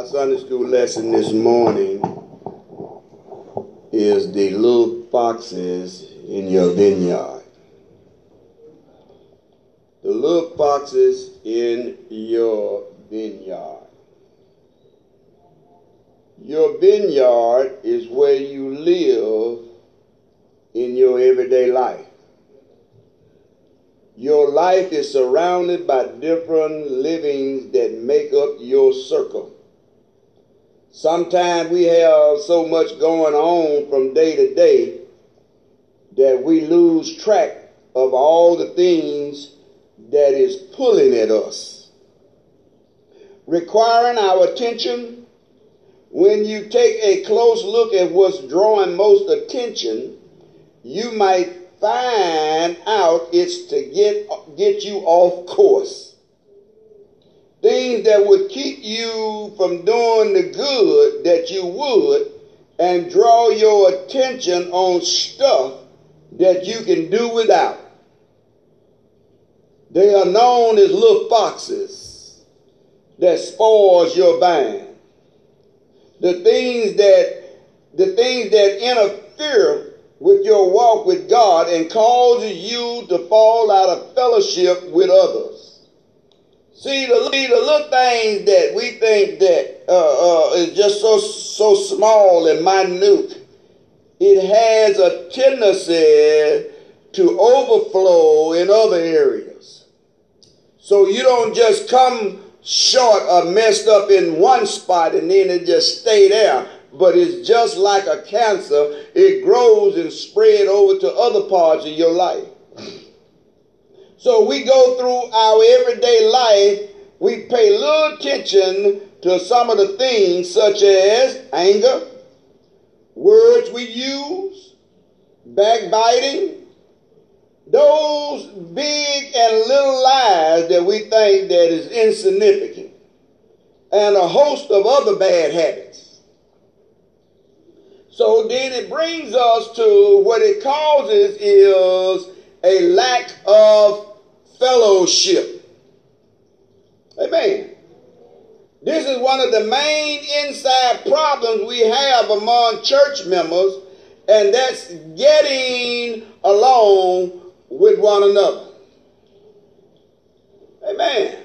Our Sunday school lesson this morning is the little foxes in your vineyard. The little foxes in your vineyard. Your vineyard is where you live in your everyday life. Your life is surrounded by different livings that make up your circle. Sometimes we have so much going on from day to day that we lose track of all the things that is pulling at us, requiring our attention. When you take a close look at what's drawing most attention, you might find out it's to get, get you off course things that would keep you from doing the good that you would and draw your attention on stuff that you can do without. They are known as little foxes that spoils your vine. The things that the things that interfere with your walk with God and causes you to fall out of fellowship with others. See the, see the little things that we think that uh, uh, is just so so small and minute. It has a tendency to overflow in other areas. So you don't just come short or messed up in one spot and then it just stay there. But it's just like a cancer. It grows and spread over to other parts of your life. So we go through our everyday life, we pay little attention to some of the things such as anger, words we use, backbiting, those big and little lies that we think that is insignificant, and a host of other bad habits. So then it brings us to what it causes is a lack of fellowship. Amen. This is one of the main inside problems we have among church members, and that's getting along with one another. Amen.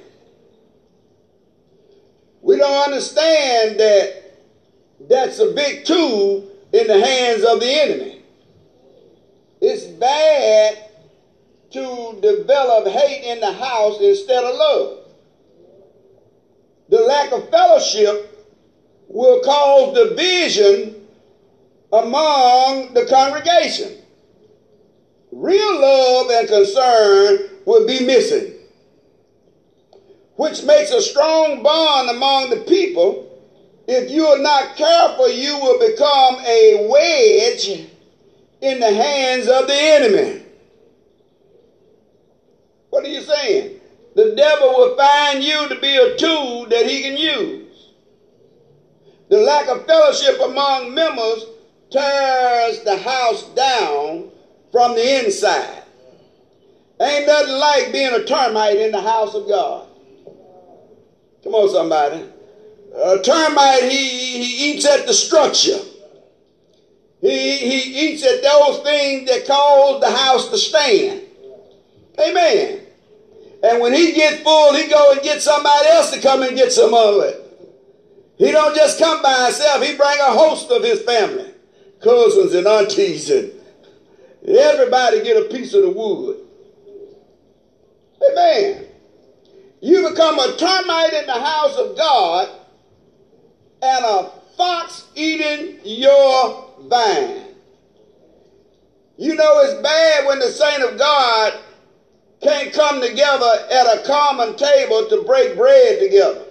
We don't understand that that's a big tool in the hands of the enemy. It's bad to develop hate in the house instead of love. The lack of fellowship will cause division among the congregation. Real love and concern will be missing, which makes a strong bond among the people. If you are not careful, you will become a wedge in the hands of the enemy. What are you saying? The devil will find you to be a tool that he can use. The lack of fellowship among members tears the house down from the inside. Ain't nothing like being a termite in the house of God. Come on, somebody. A termite, he, he eats at the structure. He, he eats at those things that cause the house to stand. Amen. And when he get full, he go and get somebody else to come and get some of it. He don't just come by himself. He bring a host of his family, cousins and aunties, and everybody get a piece of the wood. Amen. You become a termite in the house of God and a fox eating your vine. You know it's bad when the saint of God can't come together at a common table to break bread together.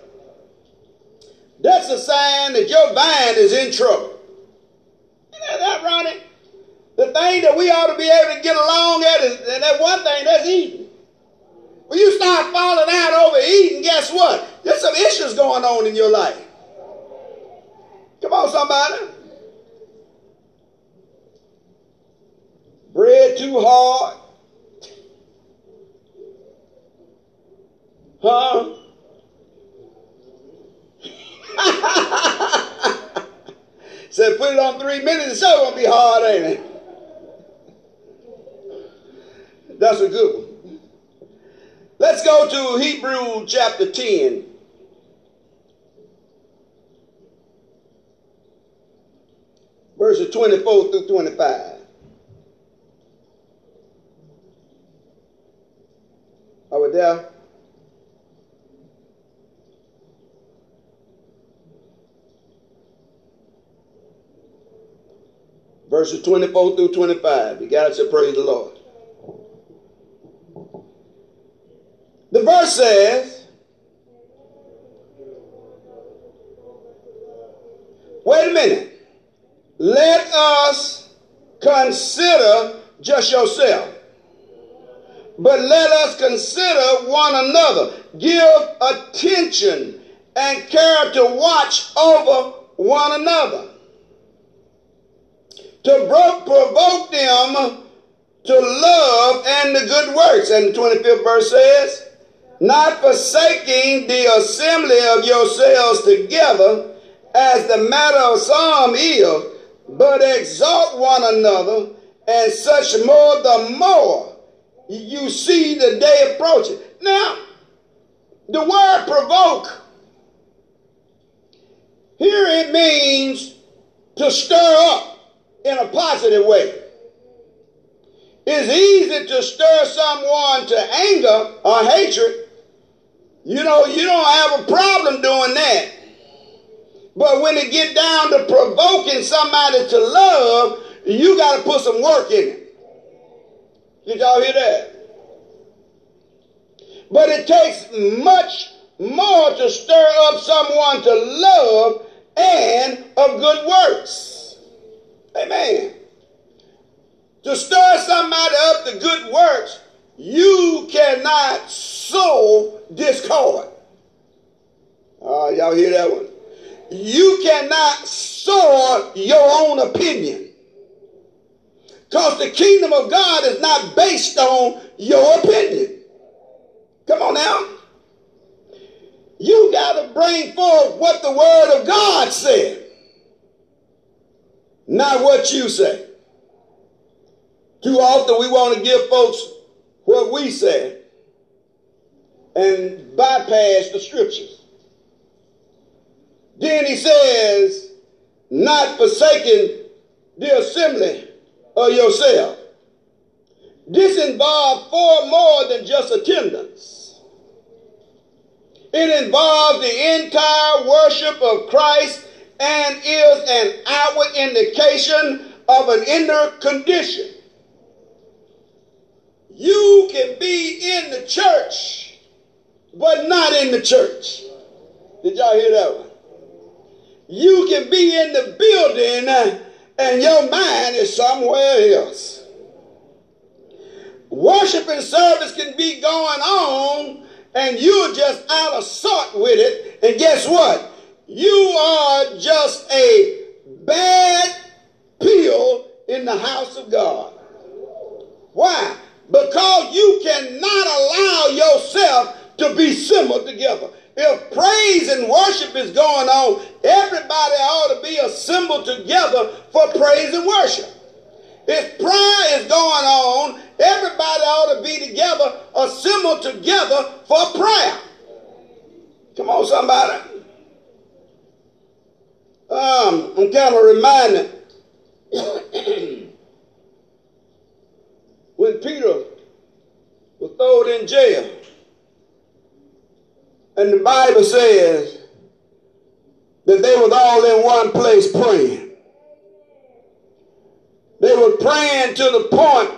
That's a sign that your vine is in trouble. Isn't that Ronnie? The thing that we ought to be able to get along at is and that one thing that's eating. When you start falling out over eating, guess what? There's some issues going on in your life. Come on, somebody. Bread too hard. Huh? three minutes, it's sure gonna be hard, ain't it? That's a good one. Let's go to Hebrew chapter 10. Verses 24 through 25. Are we there? Verses 24 through 25. You got to say praise the Lord. The verse says, wait a minute. Let us consider just yourself. But let us consider one another. Give attention and care to watch over one another. To provoke them to love and the good works. And the 25th verse says, not forsaking the assembly of yourselves together, as the matter of some is, but exalt one another, and such more the more you see the day approaching. Now, the word provoke, here it means to stir up in a positive way. It's easy to stir someone to anger or hatred you know, you don't have a problem doing that. But when it get down to provoking somebody to love, you got to put some work in it. Did y'all hear that? But it takes much more to stir up someone to love and of good works. Amen. To stir somebody up to good works, you cannot sow discord. Uh, y'all hear that one? You cannot sow your own opinion. Because the kingdom of God is not based on your opinion. Come on now. You got to bring forth what the word of God said, not what you say. Too often we want to give folks what we say and bypass the scriptures. Then he says, not forsaking the assembly of yourself. This involves far more than just attendance. It involves the entire worship of Christ and is an outward indication of an inner condition. You can be in the church, but not in the church. Did y'all hear that one? You can be in the building uh, and your mind is somewhere else. Worship and service can be going on and you're just out of sort with it. And guess what? You are just a bad pill in the house of God. Why? because you cannot allow yourself to be simmered together. If praise and worship is going on, everybody ought to be assembled together for praise and worship. If prayer is going on, everybody ought to be together, assembled together for prayer. Come on, somebody. Um, I'm kind of reminded when Peter was thrown in jail. And the Bible says that they was all in one place praying. They were praying to the point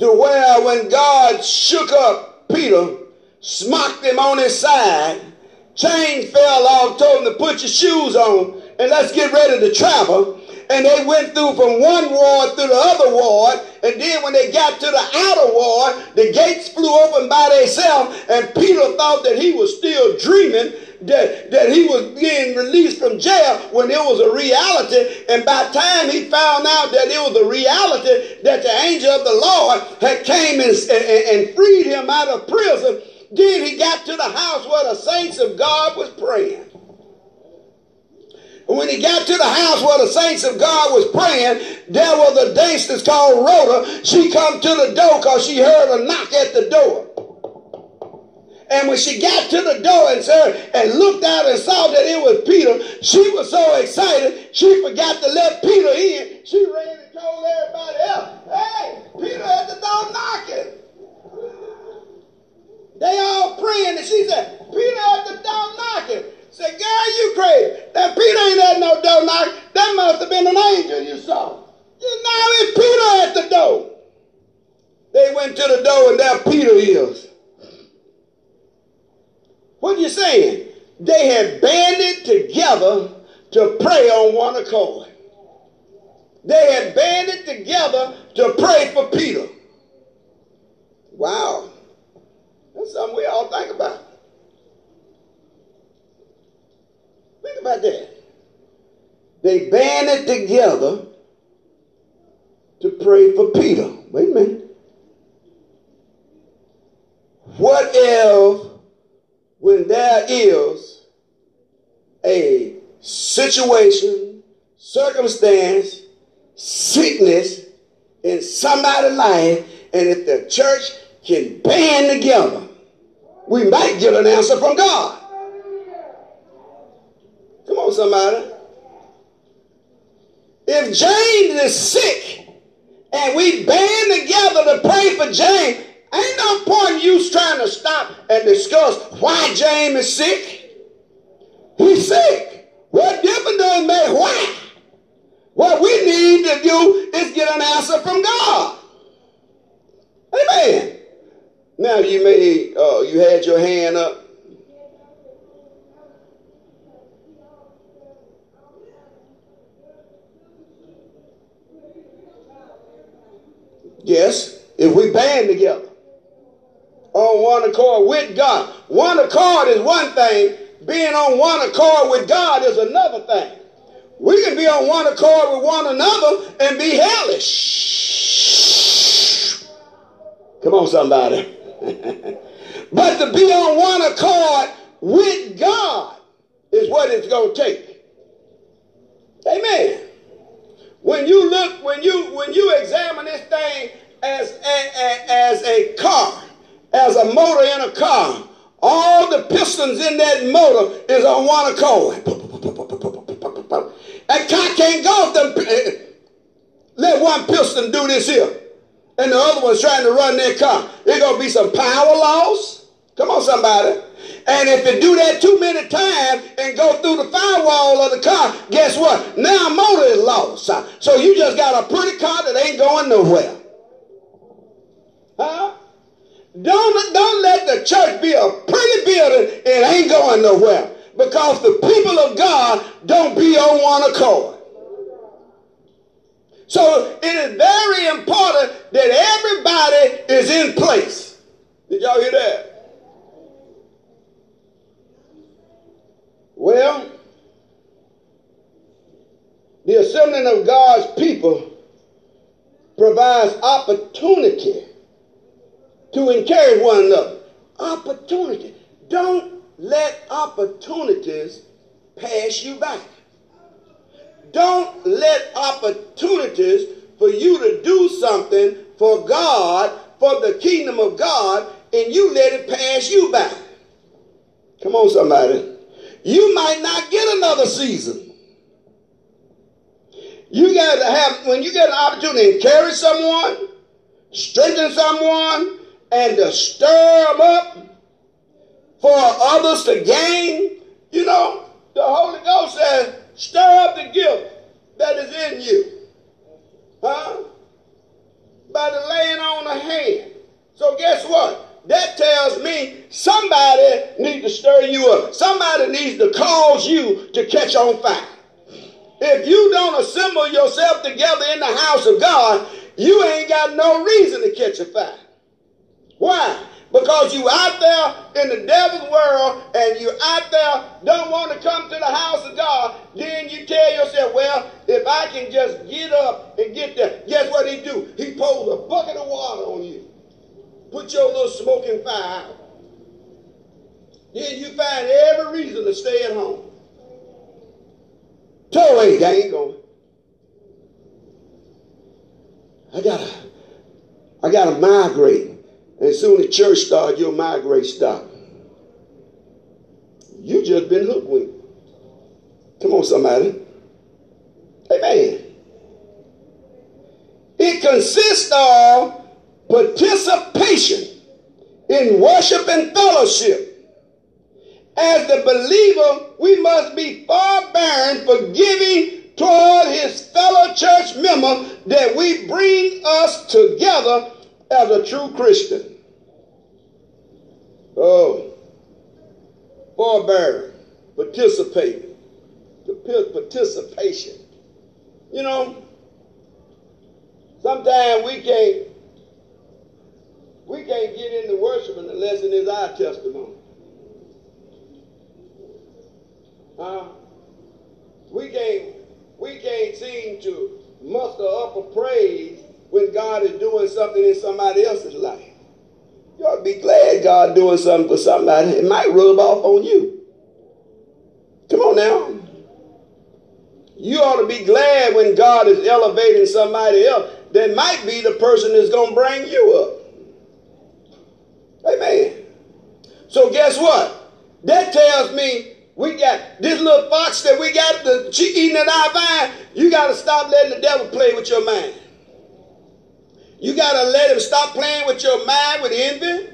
to where when God shook up Peter, smacked him on his side, chain fell off, told him to put your shoes on, and let's get ready to travel and they went through from one ward to the other ward. And then when they got to the outer ward, the gates flew open by themselves. And Peter thought that he was still dreaming that, that he was being released from jail when it was a reality. And by time he found out that it was a reality, that the angel of the Lord had came and, and, and freed him out of prison, then he got to the house where the saints of God was praying. when he got to the house where the saints of God was praying, there was a dancers called Rhoda. She come to the door because she heard a knock at the door. And when she got to the door and, said, and looked out and saw that it was Peter, she was so excited she forgot to let Peter in. She ran and told everybody else, hey, Peter at the door knocking. They all praying, and she said, Peter at the door knocking. Said, girl, you crazy. That Peter ain't at no door knocking. That must have been an angel you saw. You know, it's Peter at the door. They went to the door, and there Peter is. What are you saying? They had banded together to pray on one accord. They had banded together to pray for Peter. Wow. That's something we all think about. Think about that. They banded together to pray for Peter. Wait a minute. What if when there is a situation, circumstance, sickness in somebody's life, and if the church can band together, we might get an answer from God. Come on, somebody. If James is sick and we band together to pray for James, Ain't no point in you trying to stop and discuss why James is sick. He's sick. What difference does it make why? What we need to do is get an answer from God. Amen. Now you may uh, you had your hand up. Yes, if we band together on one accord with God. One accord is one thing, being on one accord with God is another thing. We can be on one accord with one another and be hellish. Come on, somebody. but to be on one accord with God is what it's going to take. Amen. When you look, when you when you examine this thing as, as, as a car, as a motor in a car. All the pistons in that motor is on one accord. That car can't go if them, eh, eh, let one piston do this here. And the other one's trying to run their car. There's going to be some power loss. Come on, somebody. And if you do that too many times and go through the firewall of the car, guess what? Now motor is lost. So you just got a pretty car that ain't going nowhere. Huh? Don't, don't let the church be a pretty building. It ain't going nowhere. Because the people of God don't be on one accord. So it is very important that everybody is in place. Did y'all hear that? Well, the assembling of God's people provides opportunity to encourage one another. Opportunity. Don't let opportunities pass you by. Don't let opportunities for you to do something for God, for the kingdom of God, and you let it pass you by. Come on, somebody. You might not get another season. You got to have, when you get an opportunity to encourage someone, strengthen someone, and to stir them up for others to gain. You know, the Holy Ghost says, stir up the gift that is in you. Huh? By the laying on of hand. So guess what? That tells me somebody needs to stir you up. Somebody needs to cause you to catch on fire. If you don't assemble yourself together in the house of God, you ain't got no reason to catch a fire. Why? Because you out there in the devil's world and you out there don't want to come to the house of God, then you tell yourself, well, if I can just get up and get there, guess what he do? He pours a bucket of water on you. Put your little smoking fire out. Then you find every reason to stay at home. Go away, I ain't going. I gotta, I gotta migrate. And as soon as church start, your migrate stop. You just been hoodwinked. Come on, somebody. Amen. It consists of participation in worship and fellowship. As the believer, we must be forbearing, forgiving toward his fellow church member that we bring us together as a true Christian. Oh, forbearing, participating, participation. You know, sometimes we can't we can't get into worshiping unless it is our testimony. Huh? We can't we can't seem to muster up a praise when God is doing something in somebody else's life. To be glad God doing something for somebody. It might rub off on you. Come on now. You ought to be glad when God is elevating somebody else that might be the person that's going to bring you up. Amen. So guess what? That tells me we got this little fox that we got the eating at our vine. You got to stop letting the devil play with your mind. You got to let him stop playing with your mind with envy.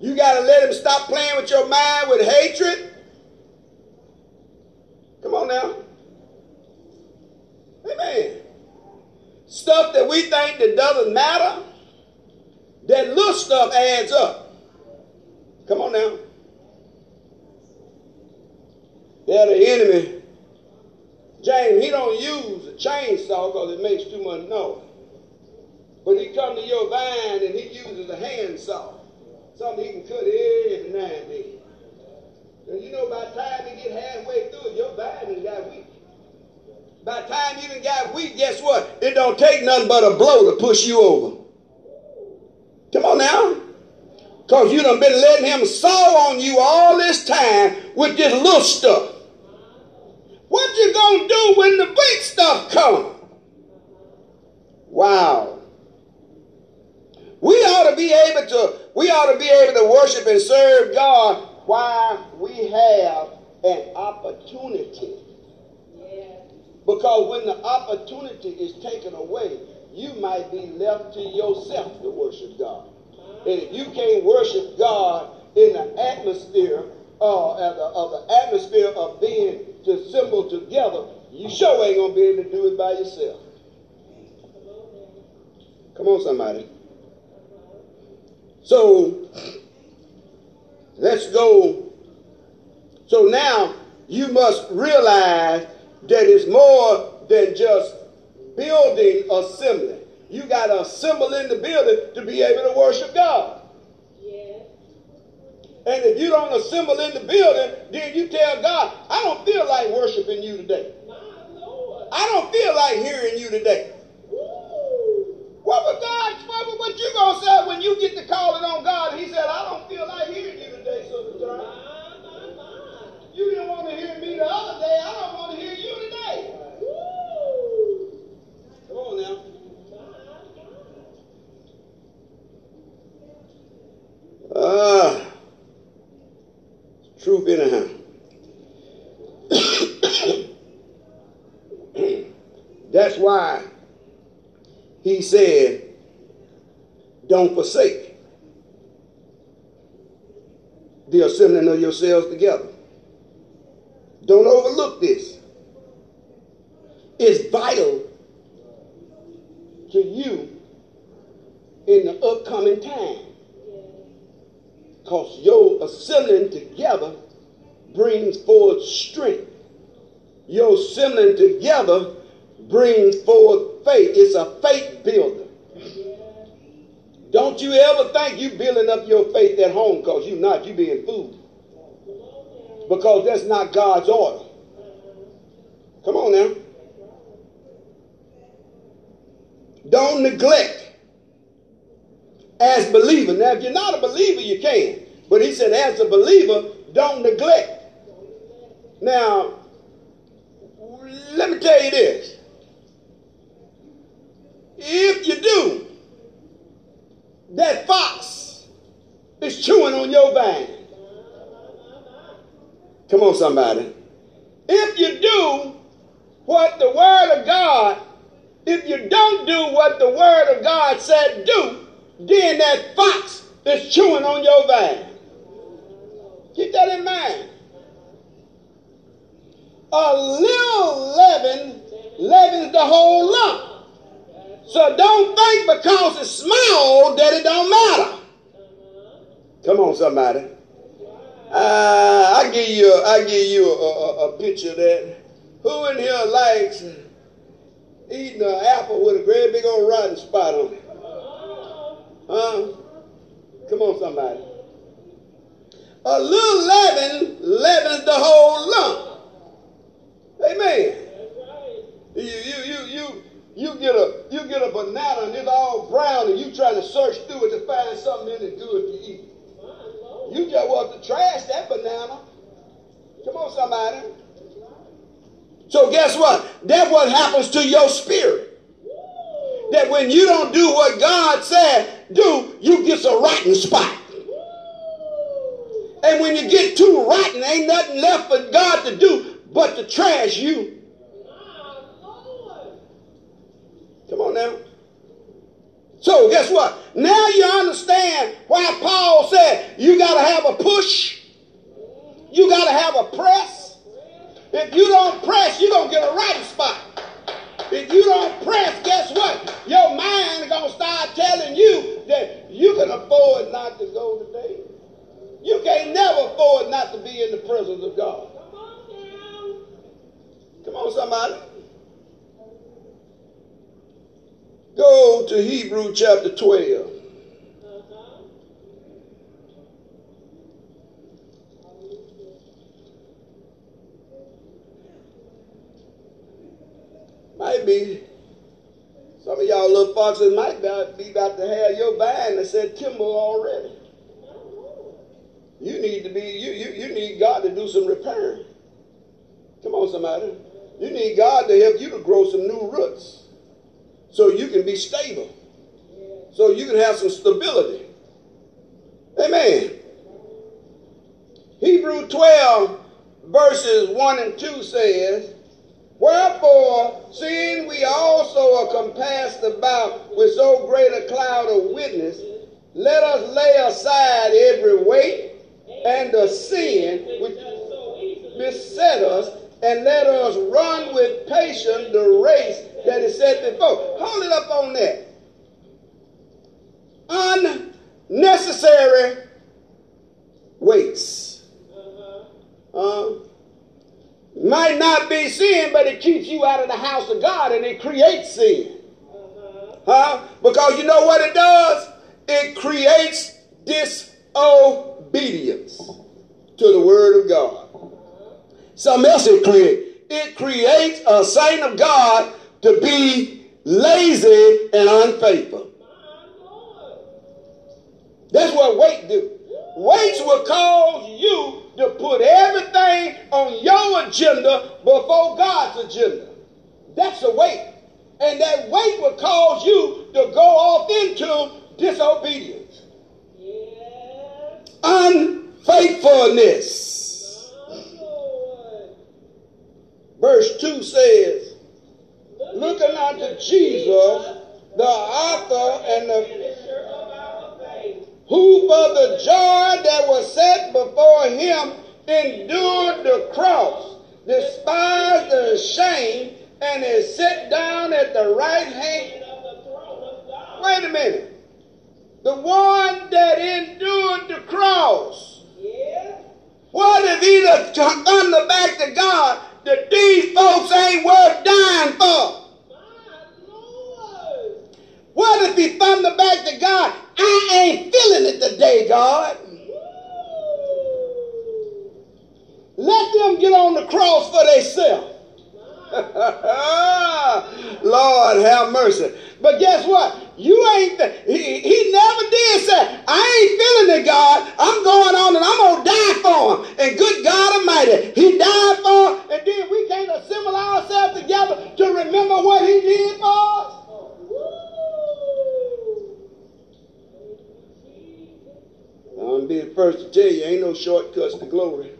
You got to let him stop playing with your mind with hatred. Come on now. Amen. Stuff that we think that doesn't matter, that little stuff adds up. Come on now. They're the enemy. James, he don't use a chainsaw because it makes too much noise. But he come to your vine and he uses a handsaw. Something he can cut every now and then. And you know, by the time you get halfway through it, your vine has got weak. By the time you done got weak, guess what? It don't take nothing but a blow to push you over. Come on now. Because you done been letting him saw on you all this time with this little stuff. What you gonna do when the big stuff come? Wow. We ought to be able to, we ought to be able to worship and serve God while we have an opportunity. Because when the opportunity is taken away, you might be left to yourself to worship God. And if you can't worship God in the atmosphere uh, of, the, of the atmosphere of being assembled together, you sure ain't gonna be able to do it by yourself. Come on, somebody. So let's go. So now you must realize that it's more than just building assembly. You got to assemble in the building to be able to worship God. And if you don't assemble in the building, then you tell God, I don't feel like worshiping you today. I don't feel like hearing you today. What was God, what, what you gonna say when you get to calling on God? He said, I don't feel like hearing you today, Sister Turner. You didn't want to hear me the other day. I don't want to hear you today. Come on now. Ah, uh, truth anyhow. That's why he said, don't forsake the assembling of yourselves together. Don't overlook this. It's vital to you in the upcoming time. Because your assembling together brings forth strength. Your assembling together brings forth faith. It's a faith builder. Don't you ever think you building up your faith at home because you not. You being fooled. Because that's not God's order. Come on now. Don't neglect as believer. Now, if you're not a believer, you can. But he said, as a believer, don't neglect. Now, let me tell you this. If you do, that fox is chewing on your vine. Come on, somebody. If you do what the Word of God, if you don't do what the Word of God said do, then that fox is chewing on your vine. Keep that in mind. A little leaven leavens the whole lump. So don't think because it's small that it don't matter. Come on, somebody. Uh, I give you, I give you a, a, a picture of that. Who in here likes eating an apple with a great big old rotten spot on it? Huh? Come on, somebody. A little leaven leavens the whole lump. Amen. You, you, you, you, you get a you get a banana and it's all brown and you try to search through it to find something in it good to eat. You just want to trash that banana. Come on, somebody. So guess what? That's what happens to your spirit. That when you don't do what God said do, you get a rotten spot. And when you get too rotten, ain't nothing left for God to do but to trash you. Come on now. So guess what? Now you understand why Paul said you got to have a push. You got to have a press. If you don't press, you're going to get a right spot. If you don't press, guess what? Your mind is going to start telling you that you can afford not to go today. You can't never afford not to be in the presence of God. Come on, somebody. Go to Hebrew chapter 12. Might be some of y'all little foxes might be about to have your vine that said timber already. You need to be, you, you, you need God to do some repairing. Come on, somebody. You need God to help you to grow some new roots so you can be stable, so you can have some stability. Amen. Hebrew 12, verses 1 and 2 says, Wherefore, seeing we also are compassed about with so great a cloud of witness, let us lay aside every weight and the sin which beset us, and let us run with patience the race that is said before. Hold it up on that. Unnecessary weights. Uh, might not be sin, but it keeps you out of the house of God and it creates sin. Huh? Because you know what it does? It creates disobedience to the word of God. Something else it creates. It creates a saint of God to be lazy and unfaithful. That's what weight do. Weights will cause you to put everything on your agenda before God's agenda. That's a weight. And that weight will cause you to go off into disobedience. Unfaithfulness. Verse 2 says, looking unto Jesus, the author and the finisher of our faith, who for the joy that was set before him endured the cross, despised the shame, and is set down at the right hand of the throne of God. Wait a minute. The one that endured the cross. What if he would come the back to God that these folks ain't worth dying for? What if he thundered back to God? I ain't feeling it today, God. Let them get on the cross for themselves. Lord have mercy. But guess what? You ain't, he, he never did say, I ain't feeling it, God. I'm going on and I'm going to die for him. And good God Almighty, he died for him. And then we can't assemble ourselves together to remember what he did for us. I'm be the first to tell you, ain't no shortcuts to glory.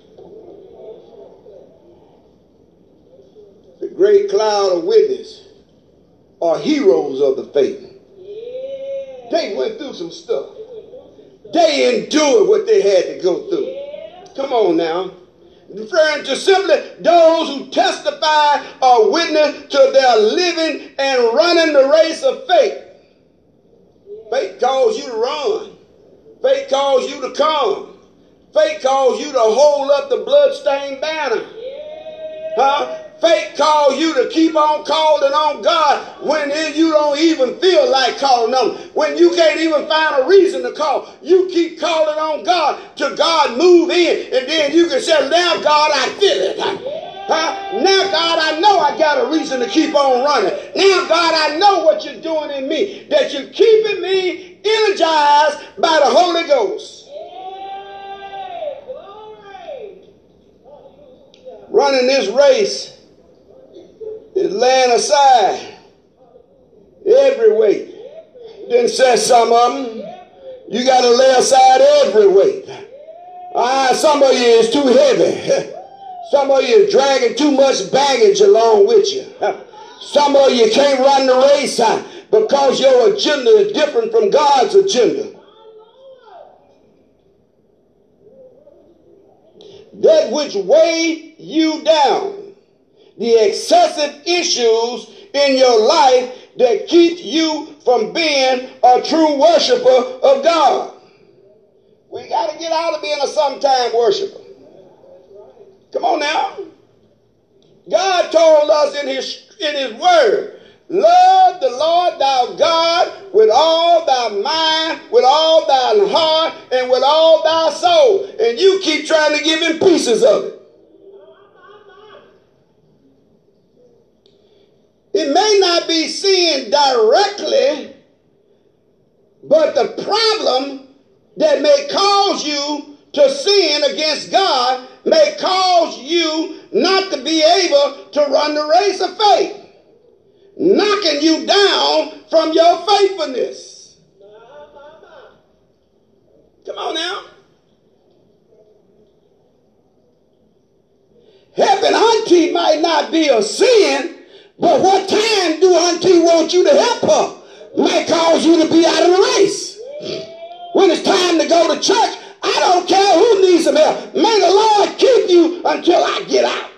The great cloud of witness are heroes of the faith. They went through some stuff. They endured what they had to go through. Come on now. Referring to simply those who testify or witness to their living and running the race of faith. Faith calls you to run. Faith calls you to come. Faith calls you to hold up the bloodstained banner. Huh? Faith calls you to keep on calling on God when you don't even feel like calling on Him. When you can't even find a reason to call. You keep calling on God till God move in. And then you can say, now God, I feel it. Huh? Now, God, I know I got a reason to keep on running. Now, God, I know what you're doing in me. That you're keeping me energized by the Holy Ghost. Running this race laying aside every weight. Then says some of them, you got to lay aside every weight. Ah, some of you is too heavy. Some of you dragging too much baggage along with you. Some of you can't run the race because your agenda is different from God's agenda. That which weigh you down the excessive issues in your life that keep you from being a true worshiper of God. We got to get out of being a sometime worshiper. Come on now. God told us in his, in his word, love the Lord thy God with all thy mind, with all thy heart, and with all thy soul. And you keep trying to give him pieces of it. It may not be seen directly, but the problem that may cause you to sin against God may cause you not to be able to run the race of faith, knocking you down from your faithfulness. Come on now. Helping auntie might not be a sin, but what time do auntie want you to help her may cause you to be out of the race. When it's time to go to church, I don't care who needs some help. May the Lord keep you until I get out.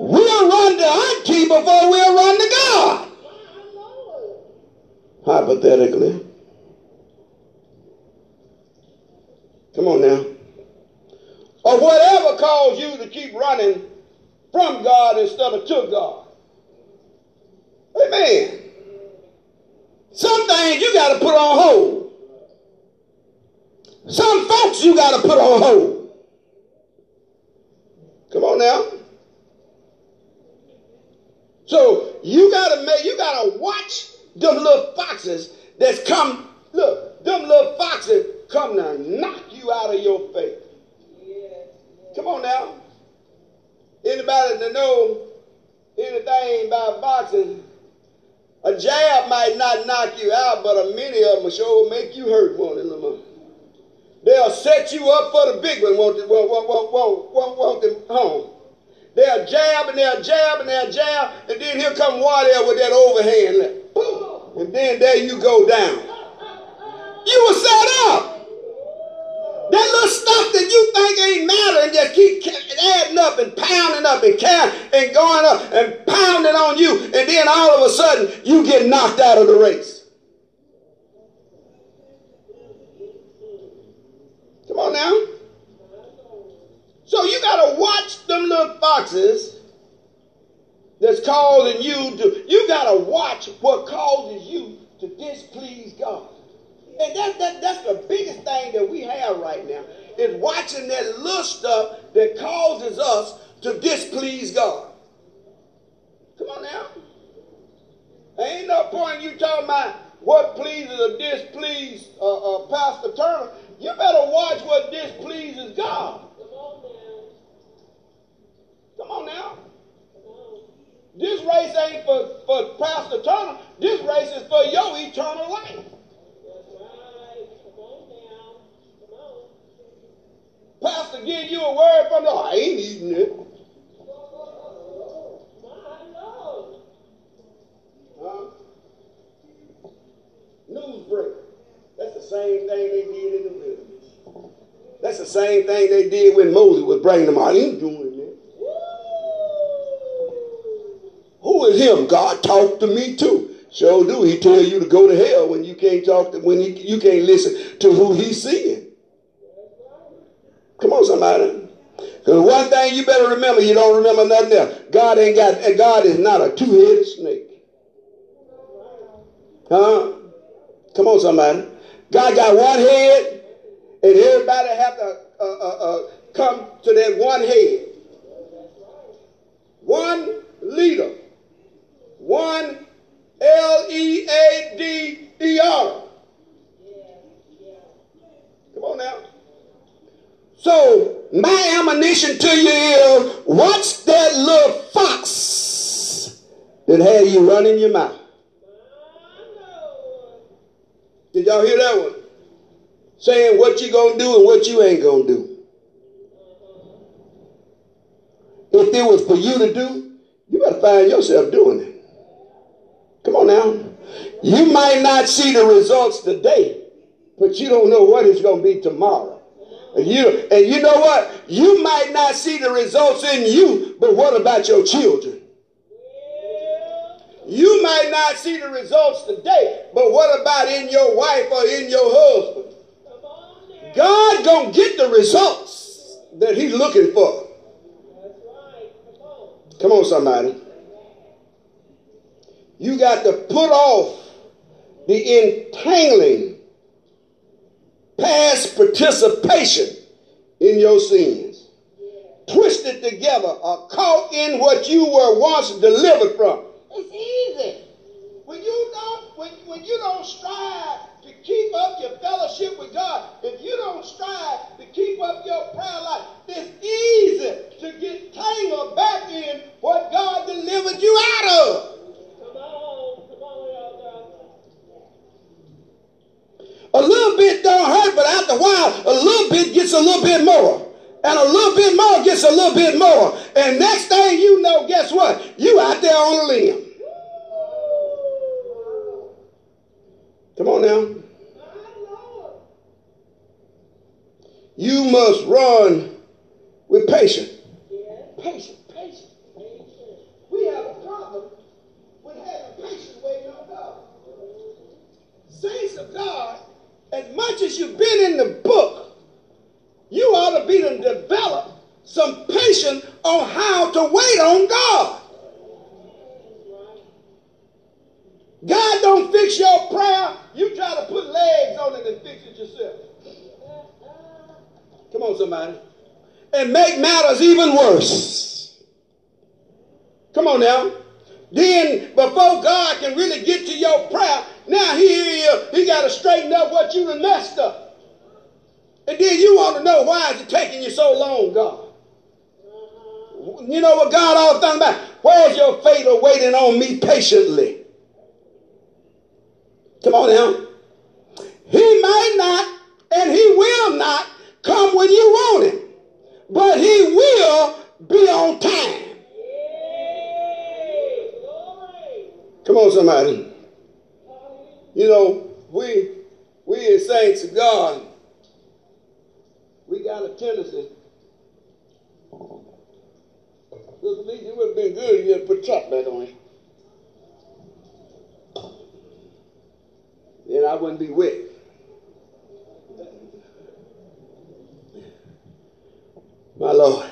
We'll run to auntie before we'll run to hypothetically. Come on now. Or whatever caused you to keep running from God instead of to God. Amen. Some things you got to put on hold. Some folks you got to put on hold. Come on now. So you got to make you got to watch them little foxes that's come, look, them little foxes come to knock you out of your faith. Come on now. Anybody that know anything about boxing, a jab might not knock you out, but a many of them sure will make you hurt one in the month. They'll set you up for the big one, won't, they? won't, won't, won't, won't, won't won't them home. They'll jab and they'll jab and they'll jab, and then here come Wardell with that overhand left. And then there you go down. You were set up. That little stuff that you think ain't matter and just keep adding up and pounding up and count and going up and pounding on you, and then all of a sudden you get knocked out of the race. Come on now. So you got to watch them little foxes that's causing you to, you got to watch what causes you to displease God. And that, that, that's the biggest thing that we have right now is watching that little stuff that causes us to displease God. Come on now. ain't no point in you talking about what pleases or displeases uh, uh, Pastor Turner. You better watch what displeases God. Come on now. This race ain't for, for Pastor Turner. This race is for your eternal life. That's right. Come on on. Pastor give you a word from the I ain't eating it. Huh? News break. That's the same thing they did in the wilderness. That's the same thing they did when Moses was bringing them out. I ain't doing Him? God talked to me too. Sure do. He tell you to go to hell when you can't talk to when he, you can't listen to who he's seeing. Come on, somebody. Because one thing you better remember, you don't remember nothing else. God ain't got, God is not a two-headed snake. Huh? Come on, somebody. God got one head, and everybody have to uh, uh, uh, come to that one head. One leader. One L E A D E R. Come on now. So my admonition to you is watch that little fox that had you running your mouth. Did y'all hear that one? Saying what you gonna do and what you ain't gonna do. If it was for you to do, you better find yourself doing it. Come on now. You might not see the results today, but you don't know what it's gonna be tomorrow. And you, and you know what? You might not see the results in you, but what about your children? You might not see the results today, but what about in your wife or in your husband? God gonna get the results that He's looking for. Come on, somebody. You got to put off the entangling past participation in your sins. Twisted together or caught in what you were once delivered from. It's easy. When you don't, when, when you don't strive to keep up your fellowship with God, if you don't strive to keep up your prayer life, it's easy to get tangled back in what God delivered you out of. A little bit don't hurt, but after a while, a little bit gets a little bit more. And a little bit more gets a little bit more. And next thing you know, guess what? You out there on a limb. Come on now. You must run with patience. Patience, patience. We have a problem with having patience waiting on God. Saints of God as much as you've been in the book, you ought to be to develop some patience on how to wait on God. God don't fix your prayer. You try to put legs on it and fix it yourself. Come on, somebody. And make matters even worse. Come on now. Then, before God can really get to your prayer, now he, he got to straighten up what you done messed up. And then you want to know why is it taking you so long, God? You know what God all talking about? Where's your faith waiting on me patiently? Come on now. He may not and he will not come when you want him, but he will be on time. Come on, somebody. You know, we we as saints of God, we got a tendency. it would have been good if you had put top back on it. Then I wouldn't be wet. My Lord.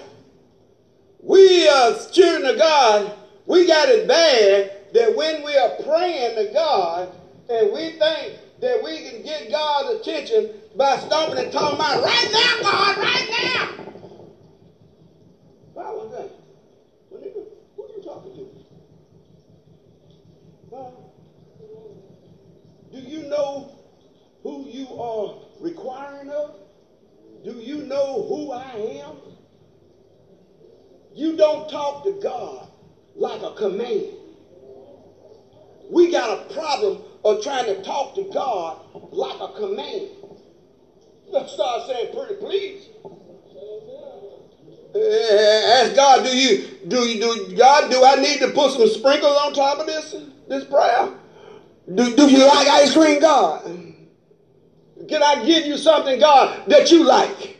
We as children of God, we got it bad that when we are praying to God, and we think that we can get God's attention by stopping and talking about right now, God, right now. Why was that? Who are you talking to? Huh? Do you know who you are requiring of? Do you know who I am? You don't talk to God like a command. We got a problem of trying to talk to God like a command. Let's start saying pretty please. Uh, ask God, do you do you do God? Do I need to put some sprinkles on top of this this prayer? Do, do you like ice cream, God? Can I give you something, God, that you like?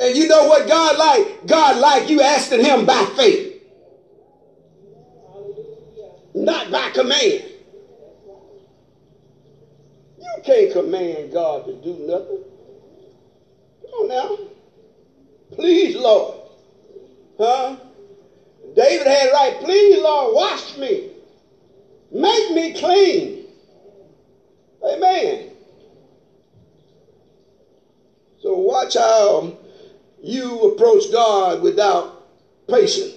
And you know what God like? God like you asking him by faith. Not by command. You can't command God to do nothing. Come on now. Please, Lord. Huh? David had right. Please, Lord, wash me. Make me clean. Amen. So watch how you approach God without patience.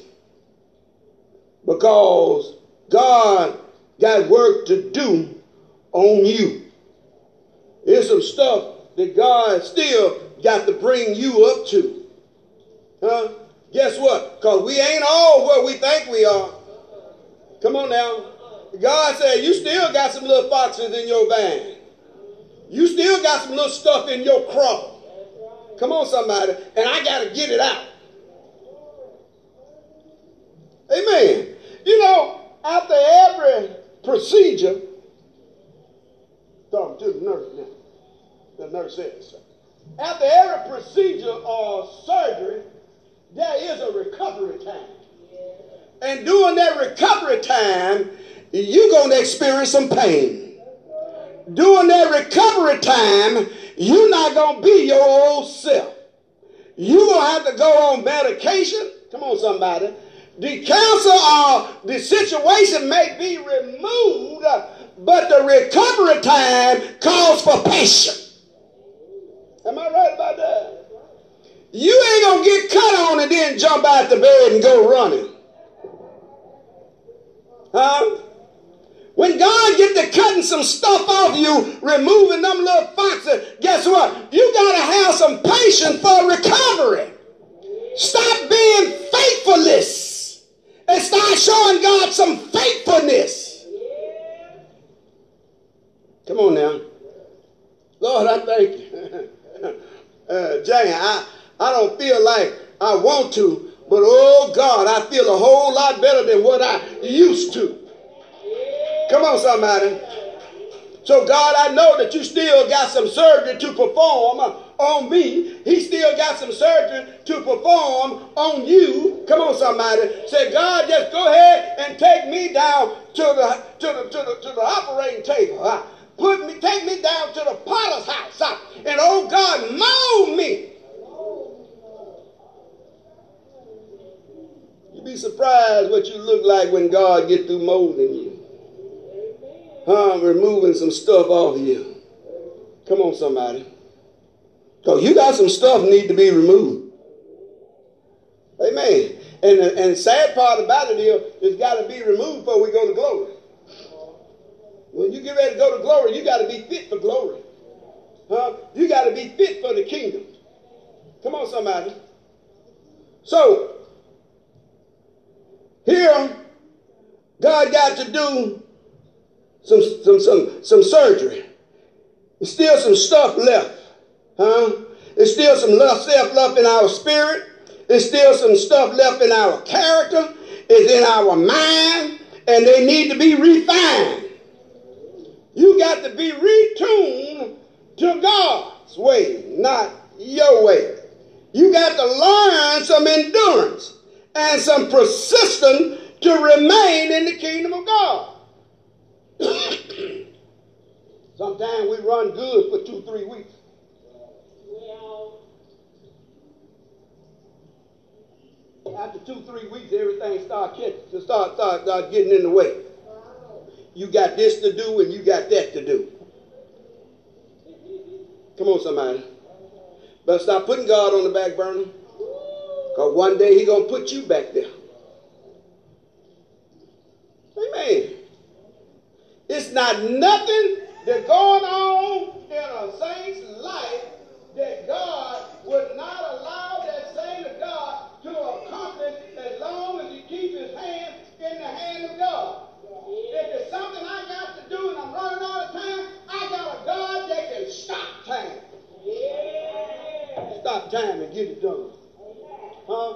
Because God got work to do on you. There's some stuff that God still got to bring you up to. Huh? Guess what? Because we ain't all where we think we are. Come on now. God said, You still got some little foxes in your van. You still got some little stuff in your crop. Come on, somebody. And I got to get it out. Amen. You know, after every procedure, talking to the nurse now. The nurse says, after every procedure or surgery, there is a recovery time. And during that recovery time, you're going to experience some pain. During that recovery time, you're not going to be your old self. You're going to have to go on medication. Come on, somebody. The cancer or the situation may be removed, uh, but the recovery time calls for patience. Am I right about that? You ain't to get cut on and then jump out the bed and go running. Huh? When God get to cutting some stuff off you, removing them little foxes, guess what? You got to have some patience for recovery. Stop being faithfulness and start showing God some faithfulness. Come on now. Lord, I thank you. uh, Jane, I, I don't feel like I want to, but oh God, I feel a whole lot better than what I used to. Come on, somebody. So, God, I know that you still got some surgery to perform on me. He still got some surgery to perform on you. Come on, somebody. Say, God, just go ahead and take me down to the to the to the, to the operating table. Uh, put me, take me down to the potter's house. Uh, and oh God, mold me. You'd be surprised what you look like when God get through molding you huh, removing some stuff off of you. Come on, somebody. Because you got some stuff need to be removed. Amen. And the, and sad part about it is, it's got to be removed before we go to glory. When you get ready to go to glory, you got to be fit for glory. Huh? You got to be fit for the kingdom. Come on, somebody. So, here, God got to do some, some, some, some surgery. There's still some stuff left. Huh? There's still some stuff left in our spirit. There's still some stuff left in our character. It's in our mind. And they need to be refined. You got to be retuned to God's way, not your way. You got to learn some endurance and some persistence to remain in the kingdom of God. Sometimes we run good for two, three weeks. After two, three weeks, everything start catching, start, start, start getting in the way. You got this to do and you got that to do. Come on, somebody. But stop putting God on the back burner. Because one day He going to put you back there. Amen. It's not nothing that's going on in a saint's life that God would not allow that to accomplish as long as he keeps his hand in the hand of God. If it's something I got to do and I'm running out of time, I got a God that can stop time. Stop time and get it done. Huh?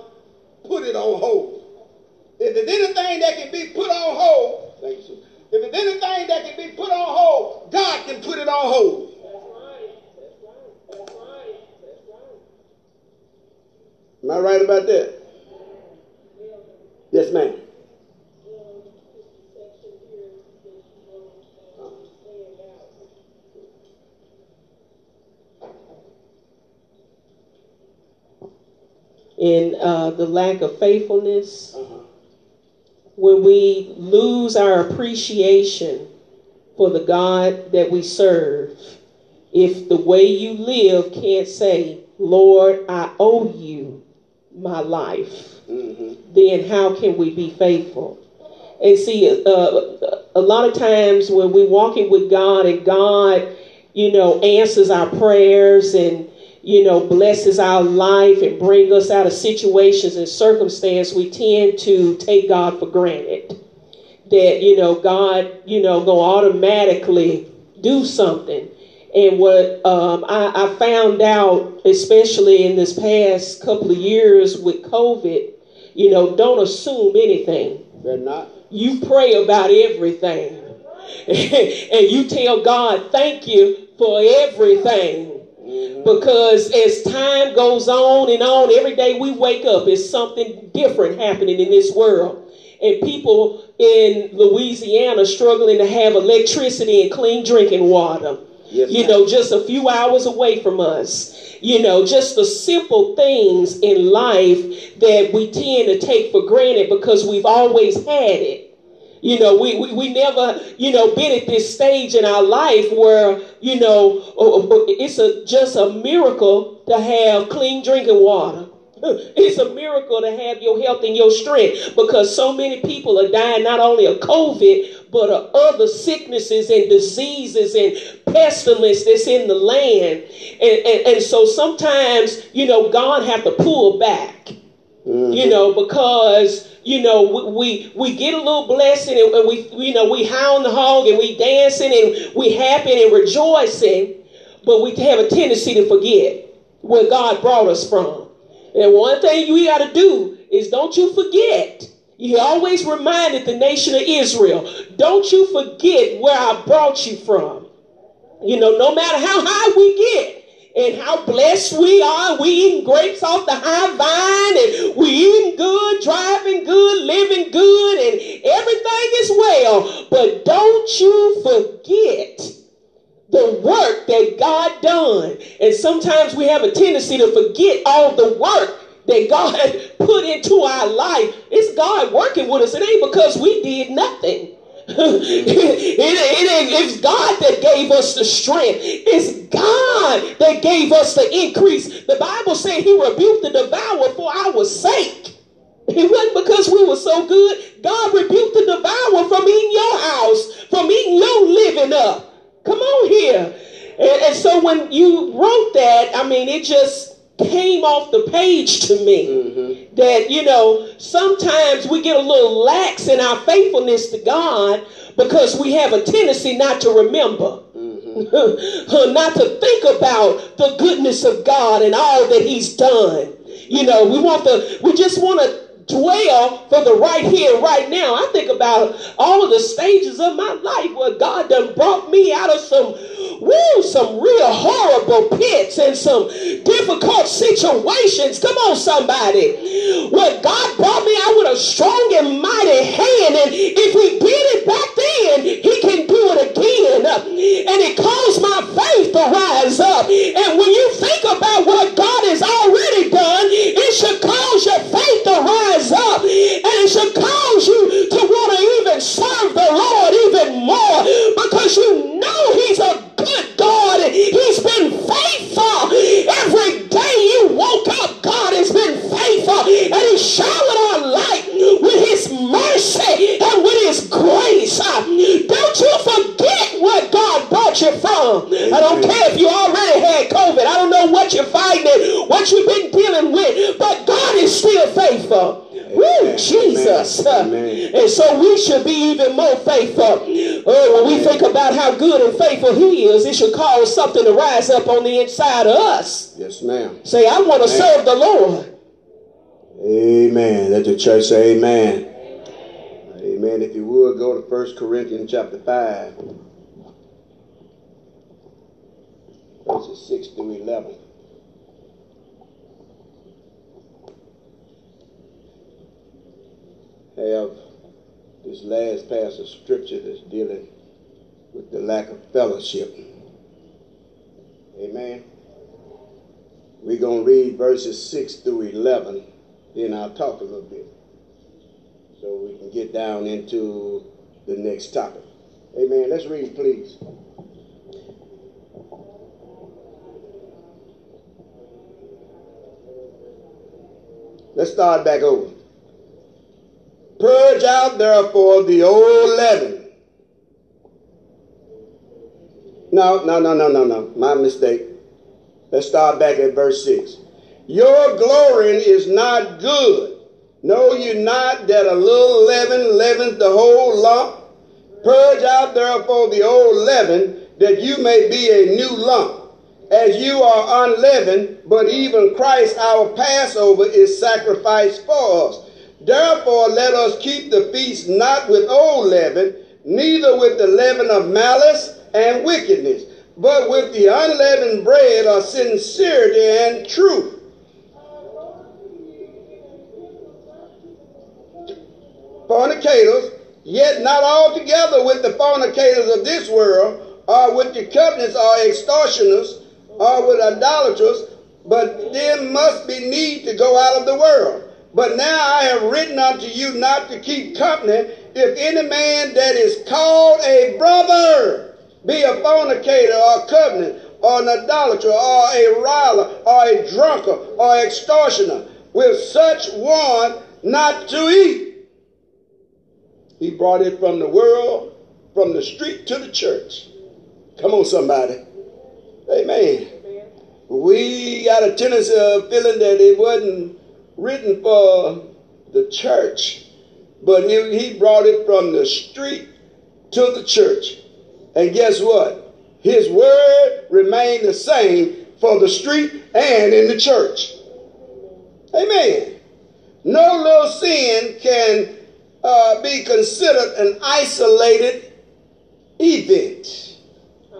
Put it on hold. If there's anything that can be put on hold, thank you. If there's anything that can be put on hold, God can put it on hold. Am I right about that? Yes, ma'am. In uh, the lack of faithfulness, Uh-huh. when we lose our appreciation for the God that we serve, if the way you live can't say, Lord, I owe you my life, Mm-hmm. then how can we be faithful? And see, uh, a lot of times when we're walking with God and God, you know, answers our prayers and, you know, blesses our life and bring us out of situations and circumstance, we tend to take God for granted. That, you know, God, you know, go automatically do something. And what um, I, I found out, especially in this past couple of years with COVID, you know, don't assume anything. Better not. You pray about everything. and you tell God, thank you for everything. Mm-hmm. Because as time goes on and on, every day we wake up, it's something different happening in this world. And people in Louisiana struggling to have electricity and clean drinking water. Yes, you know, just a few hours away from us. You know, just the simple things in life that we tend to take for granted because we've always had it. You know, we, we, we never, you know, been at this stage in our life where, you know, uh, uh, it's a, just a miracle to have clean drinking water. It's a miracle to have your health and your strength because so many people are dying not only of COVID, but of other sicknesses and diseases and pestilence that's in the land. And, and, and so sometimes, you know, God have to pull back Mm-hmm. you know, because you know we, we get a little blessing and, and we you know we hound the hog and we dancing and we happy and rejoicing, but we have a tendency to forget where God brought us from. And one thing we got to do is don't you forget. He always reminded the nation of Israel, don't you forget where I brought you from. You know, no matter how high we get and how blessed we are, we eating grapes off the high vine and we eating good, driving good, living good, and everything is well. But don't you forget the work that God done. And sometimes we have a tendency to forget all the work that God put into our life. It's God working with us. It ain't because we did nothing. it, it, it it's God that gave us the strength. It's God that gave us the increase. The Bible said he rebuked the devourer for our sake. It wasn't because we were so good. God rebuked the devourer from eating your house, from eating your living up. Come on here. And, and so when you wrote that, I mean, it just came off the page to me Mm-hmm. that you know sometimes we get a little lax in our faithfulness to God because we have a tendency not to remember. Not to think about the goodness of God and all that he's done. You know we want the we just want to dwell for the right here right now. I think about all of the stages of my life where god done brought me out of some woo some real horrible pits and some difficult situations. Come on somebody. Where god brought me out with a strong and mighty hand and if he did it back then he can do it again. And it caused my faith to rise up. And when you think about what god has already done it should cause your faith to rise rise up and it should cause you to want to even serve the Lord even more because you know he's a good God. He's been faithful. Every day you woke up, God has been faithful and he showered our light with his mercy and with his grace. Don't you forget what God brought you from. I don't care if you already had COVID. I don't know what you're fighting, what you've been dealing with, but God is still faithful. Woo, Jesus. Amen. And so we should be even more faithful. Oh, when we think about how good and faithful He is, it should cause something to rise up on the inside of us. Yes, ma'am. Say, I want to serve the Lord. Amen. Let the church say amen. Amen. If you would go to 1 Corinthians chapter 5, verses 6 through 11. Have this last passage of scripture that's dealing with the lack of fellowship. Amen. We're going to read verses 6 through 11, then I'll talk a little bit so we can get down into the next topic. Amen. Let's read, please. Let's start back over. Purge out therefore the old leaven. No, no, no, no, no, no. My mistake. Let's start back at verse 6. Your glorying is not good. Know you not that a little leaven leavens the whole lump? Purge out therefore the old leaven, that you may be a new lump. As you are unleavened, but even Christ our Passover is sacrificed for us. Therefore let us keep the feast not with old leaven, neither with the leaven of malice and wickedness, but with the unleavened bread of sincerity and truth. Fornicators, yet not altogether with the fornicators of this world, or with the covenants, or extortioners, or with idolaters, but them must be need to go out of the world. But now I have written unto you not to keep company if any man that is called a brother be a fornicator or a covenant or an idolater or a riler or a drunkard or extortioner with such one not to eat. He brought it from the world, from the street to the church. Come on, somebody. Amen. We got a tendency of feeling that it wasn't written for the church, but he, he brought it from the street to the church. And guess what? His word remained the same for the street and in the church. Amen. No little sin can uh, be considered an isolated event.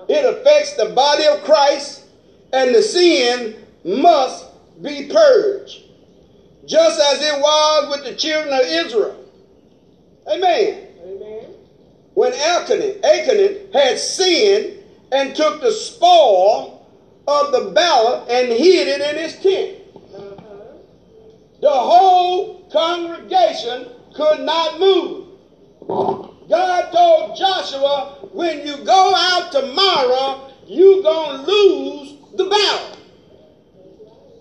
It affects the body of Christ, and the sin must be purged just as it was with the children of Israel. Amen. Amen. When Achan, Achan had sinned and took the spoil of the ballot and hid it in his tent. Uh-huh. The whole congregation could not move. God told Joshua, when you go out tomorrow, you're going to lose the battle.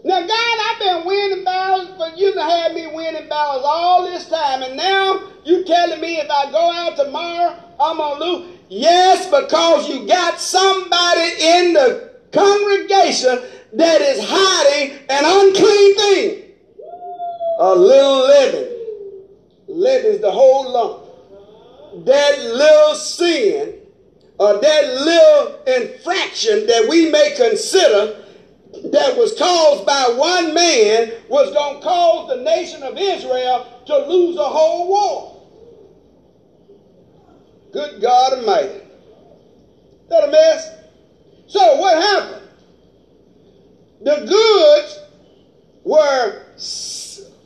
Now, God, I've been winning battles, but you have had me winning battles all this time, and now you're telling me if I go out tomorrow, I'm gonna lose? Yes, because you got somebody in the congregation that is hiding an unclean thing. A little leaven. Leaven is the whole lump. That little sin, or that little infraction that we may consider that was caused by one man was going to cause the nation of Israel to lose a whole war. Good God Almighty. That a mess? So what happened? The goods were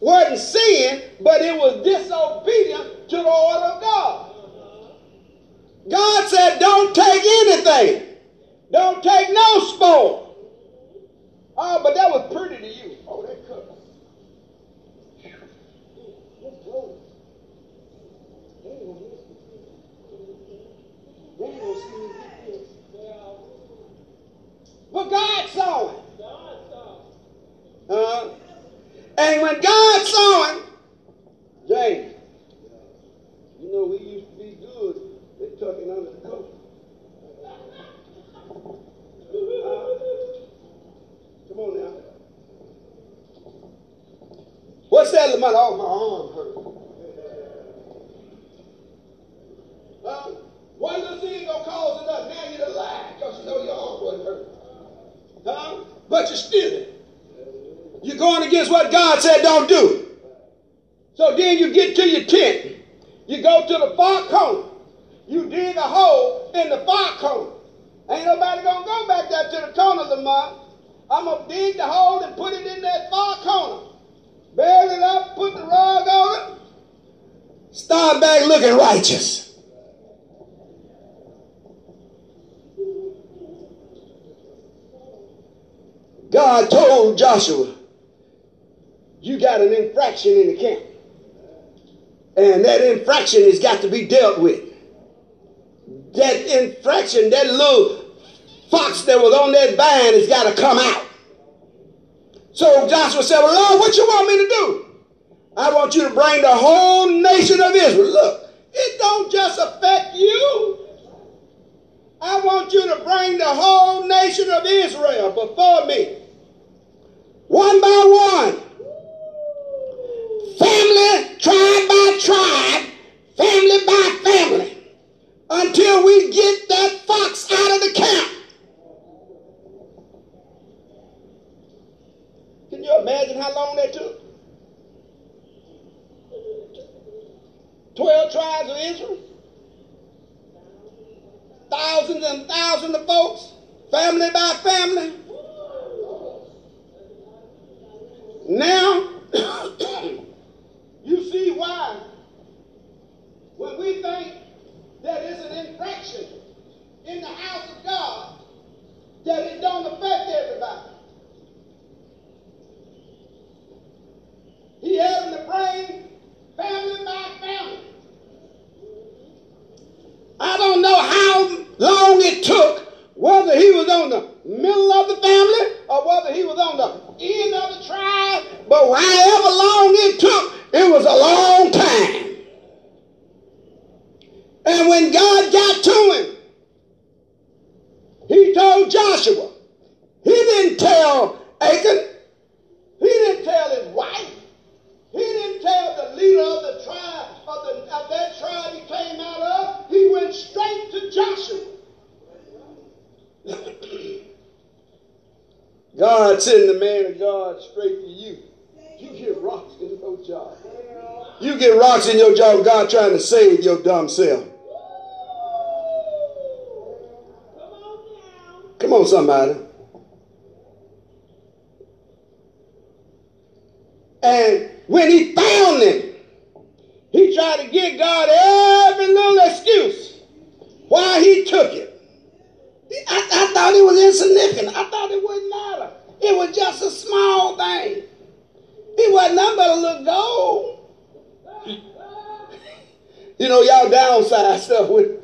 wasn't sin, but it was disobedient to the order of God. God said, "Don't take anything. Don't take no spoil." Oh, but that was pretty to you. Oh, that cooked. But God saw it. Uh, and when God saw him, James, you know we used to be good at tucking under the coat. Come on now. What's that, Lamont? Oh, my arm hurt. Huh? One little thing gonna cause enough. Now you're the lie because you know your arm wasn't hurt. Huh? But you're stealing. You're going against what God said don't do. So then you get to your tent. You go to the far corner. You dig a hole in the far corner. Ain't nobody gonna go back there to the corner of the mud. I'm gonna dig the hole and put it in that far corner. Bury it up, put the rug on it. Start back looking righteous. God told Joshua, you got an infraction in the camp. And that infraction has got to be dealt with. That infraction, that little fox that was on that vine has got to come out. So Joshua said, Well, Lord, what you want me to do? I want you to bring the whole nation of Israel. Look, it don't just affect you. I want you to bring the whole nation of Israel before me. One by one. Family, tribe by tribe, family by family. Until we get that fox out of the camp. Can you imagine how long that took? Twelve tribes of Israel, thousands and thousands of folks, family by family. Now, you see why when we think that it's an infraction in the house of God, that it don't affect everybody. He had them to bring family by family. I don't know how long it took, whether he was on the middle of the family or whether he was on the end of the tribe, but however long it took, it was a long time. And when God got to him, he told Joshua, he didn't tell Achan, he didn't tell his wife, tell the leader of the tribe, of, the, of that tribe he came out of. He went straight to Joshua. God send the man of God straight to you. You get rocks in your job. You get rocks in your job, God trying to save your dumb self. Come on, somebody. And when he found them, he tried to give God every little excuse why he took it. I, I thought it was insignificant. I thought it wouldn't matter. It was just a small thing. It wasn't nothing but a little gold. You know, y'all downsize stuff with.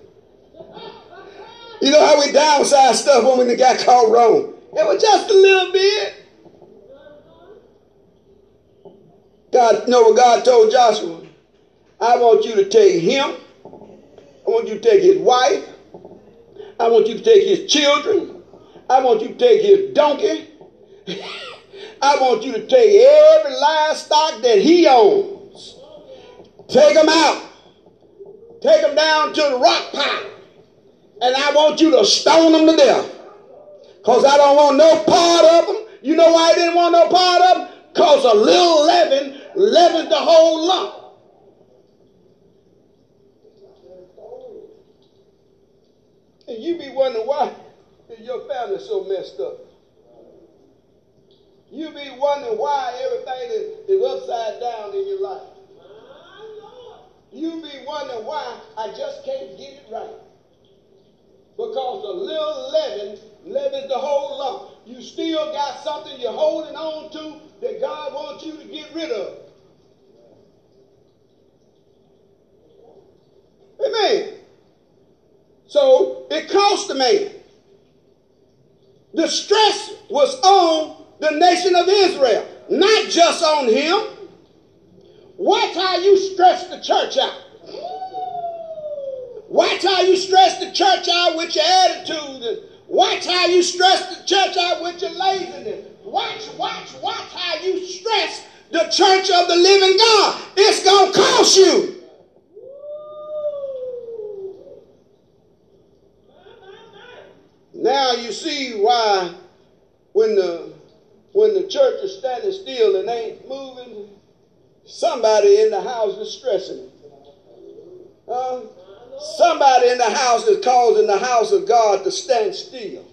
You know how we downsize stuff when we got caught wrong. It was just a little bit. God, know what God told Joshua? I want you to take him. I want you to take his wife. I want you to take his children. I want you to take his donkey. I want you to take every livestock that he owns. Take them out. Take them down to the rock pile. And I want you to stone them to death. Because I don't want no part of them. You know why I didn't want no part of them? Because a little leaven leavens the whole lump. And you be wondering why your family's so messed up. You be wondering why everything is, is upside down in your life. You be wondering why I just can't get it right. Because a little leaven leavens the whole lump. You still got something you're holding on to that God wants you to get rid of. Amen. So it cost the man. The stress was on the nation of Israel, not just on him. Watch how you stress the church out. Watch how you stress the church out with your attitude. Watch how you stress the church out with your laziness. Watch, watch, watch how you stress the church of the living God. It's going to cost you. Now you see why when the when the church is standing still and ain't moving, somebody in the house is stressing. Somebody in the house is causing the house of God to stand still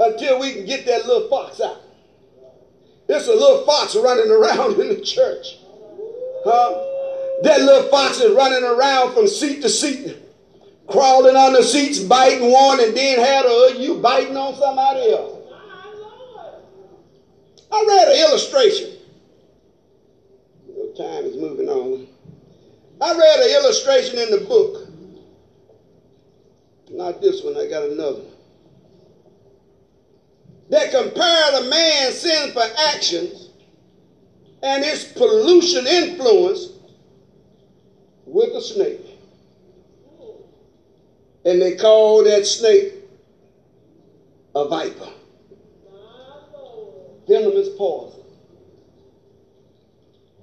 until we can get that little fox out. It's a little fox running around in the church. Huh? That little fox is running around from seat to seat, crawling on the seats, biting one, and then had a you biting on somebody else. I read an illustration. time is moving on. I read an illustration in the book. Not this one, I got another. That compared a man's sinful actions and his pollution influence with a snake. And they call that snake a viper venomous poison.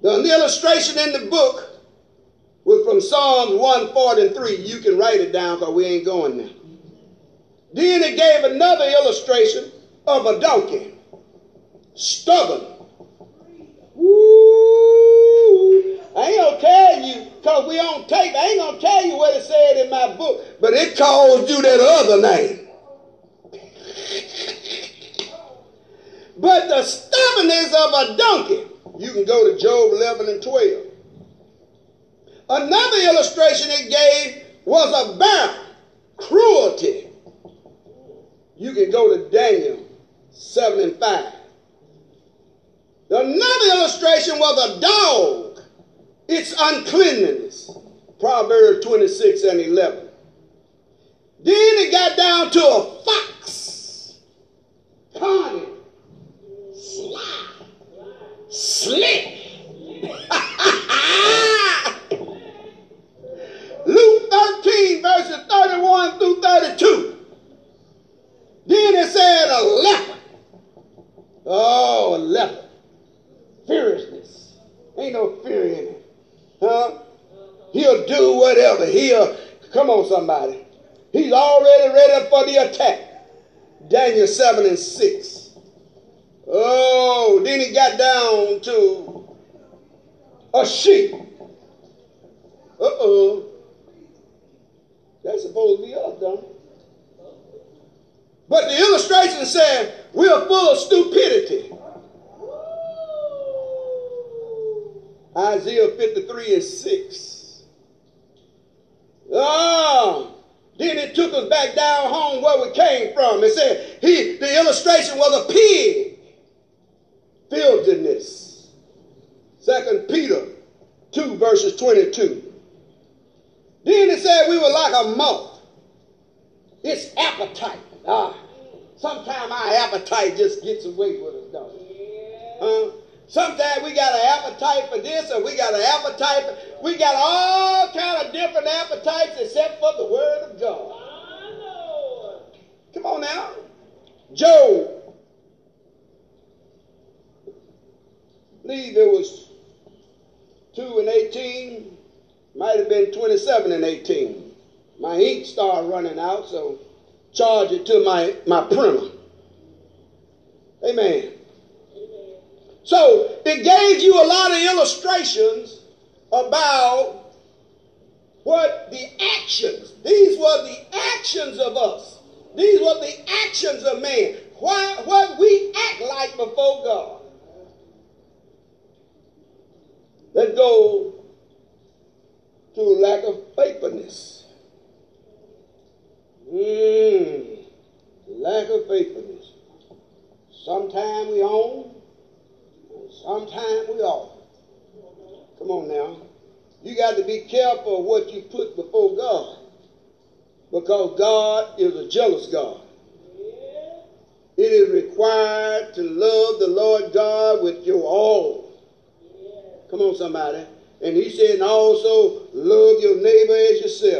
Then the illustration in the book was from Psalms 143. You can write it down because we ain't going there. Then it gave another illustration of a donkey, stubborn. Woo! I ain't gonna tell you because we on tape. I ain't gonna tell you what it said in my book, but it calls you that other name. But the stubbornness of a donkey, you can go to Job 11 and 12. Another illustration it gave was a bear, cruelty. You can go to Daniel 7 and 5. Another illustration was a dog, its uncleanliness. Proverbs 26 and 11. Then it got down to a fox, cunning, sly, slick. Luke 13, verses 31 through 32. Then it said a leopard. Oh, a leopard. Fierceness. Ain't no fear in it. Huh? He'll do whatever. He'll, come on, somebody. He's already ready for the attack. Daniel 7 and 6. Oh, then he got down to a sheep. Uh oh. That's supposed to be us, don't? But the illustration said we're full of stupidity. Isaiah 53 and 6. Ah, then it took us back down home where we came from. It said he the illustration was a pig filthiness. Second Peter 2, verses 22. Then it said we were like a moth. It's appetite. Ah, sometimes our appetite just gets away with us, don't it? Uh, sometimes we got an appetite for this, or we got an appetite for, we got all kind of different appetites except for the word of God. Come on now. Job believe it was 2 and 18, might have been 27 and 18. My ink started running out, so charge it to my, my printer. Amen. So it gave you a lot of illustrations about what the actions, these were the actions of us. These were the actions of man. Why, what we act like before God. Let's go to lack of faithfulness. Mm, lack of faithfulness. Sometime we own, sometime we off. Come on now. You got to be careful of what you put before God. Because God is a jealous God. It is required to love the Lord God with your all Come on, somebody. And he said, and also love your neighbor as yourself.